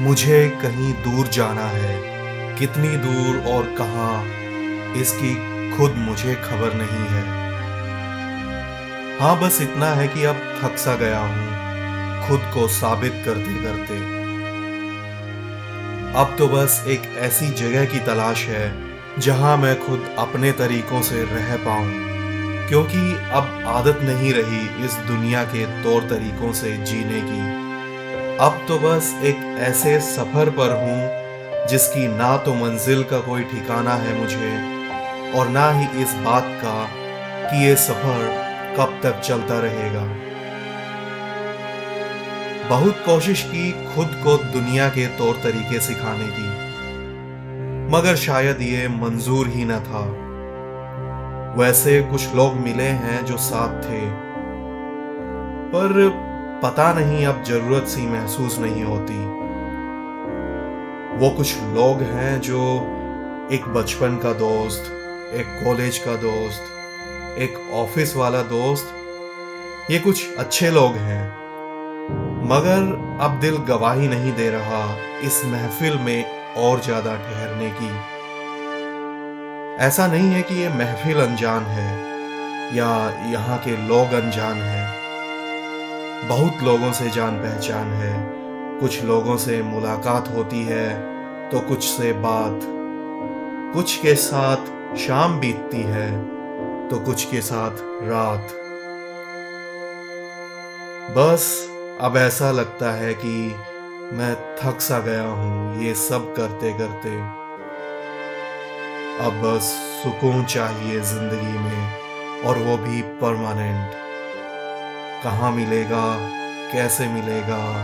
मुझे कहीं दूर जाना है। कितनी दूर और कहाँ, इसकी खुद मुझे खबर नहीं है। हाँ बस इतना है कि अब थक सा गया हूँ, खुद को साबित करते करते। अब तो बस एक ऐसी जगह की तलाश है, जहाँ मैं खुद अपने तरीकों से रह पाऊँ, क्योंकि अब आदत नहीं रही इस दुनिया के तौर तरीकों से जीने की। अब तो बस एक ऐसे सफ़र पर हूँ, जिसकी ना तो मंजिल का कोई ठिकाना है मुझे, और ना ही इस बात का कि ये सफ़र कब तक चलता रहेगा। बहुत कोशिश की खुद को दुनिया के तौर तरीके सिखाने की, मगर शायद ये मंजूर ही न था। वैसे कुछ लोग मिले हैं जो साथ थे, पर पता नहीं अब ज़रूरत सी महसूस नहीं होती। वो कुछ लोग हैं जो एक बचपन का दोस्त, एक कॉलेज का दोस्त, एक ऑफ़िस वाला दोस्त, ये कुछ अच्छे लोग हैं। मगर अब दिल गवाही नहीं दे रहा इस महफिल में और ज़्यादा ठहरने की। ऐसा नहीं है कि ये महफिल अनजान है या यहाँ के लोग अनजान हैं। बहुत लोगों से जान पहचान है। कुछ लोगों से मुलाकात होती है तो कुछ से बात। कुछ के साथ शाम बीतती है तो कुछ के साथ रात। बस अब ऐसा लगता है कि मैं थक सा गया हूँ ये सब करते करते। अब बस सुकून चाहिए ज़िंदगी में, और वो भी परमानेंट। कहाँ मिलेगा? कैसे मिलेगा?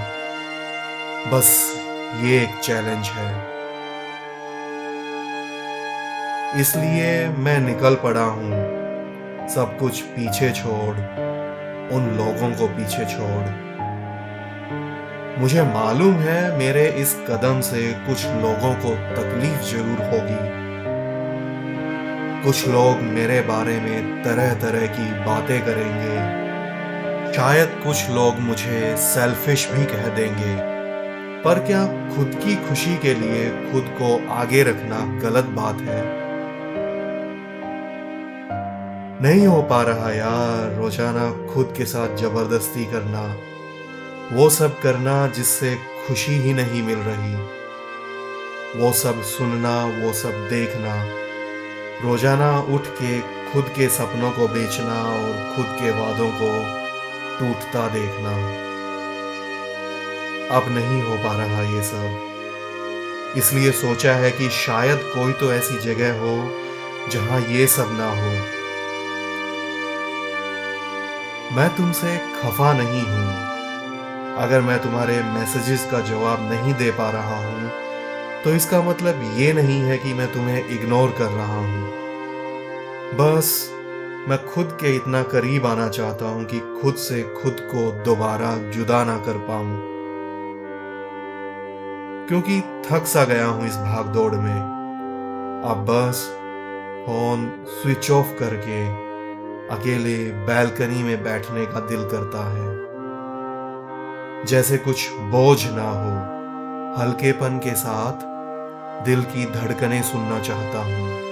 बस ये एक चैलेंज है। इसलिए मैं निकल पड़ा हूँ। सब कुछ पीछे छोड़, उन लोगों को पीछे छोड़। मुझे मालूम है मेरे इस कदम से कुछ लोगों को तकलीफ़ ज़रूर होगी। कुछ लोग मेरे बारे में तरह तरह की बातें करेंगे। शायद कुछ लोग मुझे सेल्फिश भी कह देंगे, पर क्या खुद की खुशी के लिए खुद को आगे रखना गलत बात है? नहीं हो पा रहा यार, रोज़ाना खुद के साथ ज़बरदस्ती करना, वो सब करना जिससे खुशी ही नहीं मिल रही। वो सब सुनना, वो सब देखना, रोज़ाना उठ के खुद के सपनों को बेचना और खुद के वादों को टूटता देखना। अब नहीं हो पा रहा ये सब। इसलिए सोचा है कि शायद कोई तो ऐसी जगह हो जहाँ ये सब ना हो। मैं तुमसे खफा नहीं हूँ। अगर मैं तुम्हारे मैसेजेस का जवाब नहीं दे पा रहा हूँ तो इसका मतलब ये नहीं है कि मैं तुम्हें इग्नोर कर रहा हूँ। बस मैं खुद के इतना करीब आना चाहता हूँ कि खुद से खुद को दोबारा जुदा ना कर पाऊँ। क्योंकि थक सा गया हूँ इस भाग दौड़ में। अब बस फ़ोन स्विच ऑफ़ करके अकेले बैल्कनी में बैठने का दिल करता है। जैसे कुछ बोझ ना हो, हल्केपन के साथ दिल की धड़कनें सुनना चाहता हूँ।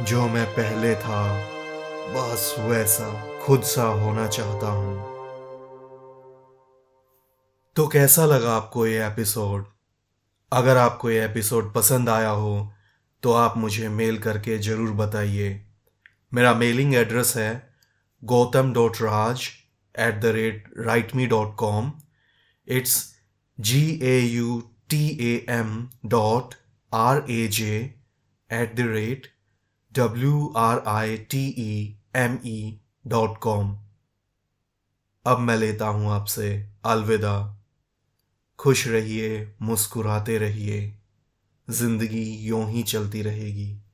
जो मैं पहले था, बस वैसा, खुद सा होना चाहता हूँ। तो कैसा लगा आपको ये एपिसोड अगर आपको ये एपिसोड पसंद आया हो तो आप मुझे मेल करके ज़रूर बताइए। मेरा मेलिंग एड्रेस है Gautam dot Raj at the rate write me dot com it's G A U T A M dot R A J at the rate W R I T E M E dot com अब मैं लेता हूँ आपसे अलविदा। खुश रहिए, मुस्कुराते रहिए। ज़िंदगी यूँ ही चलती रहेगी।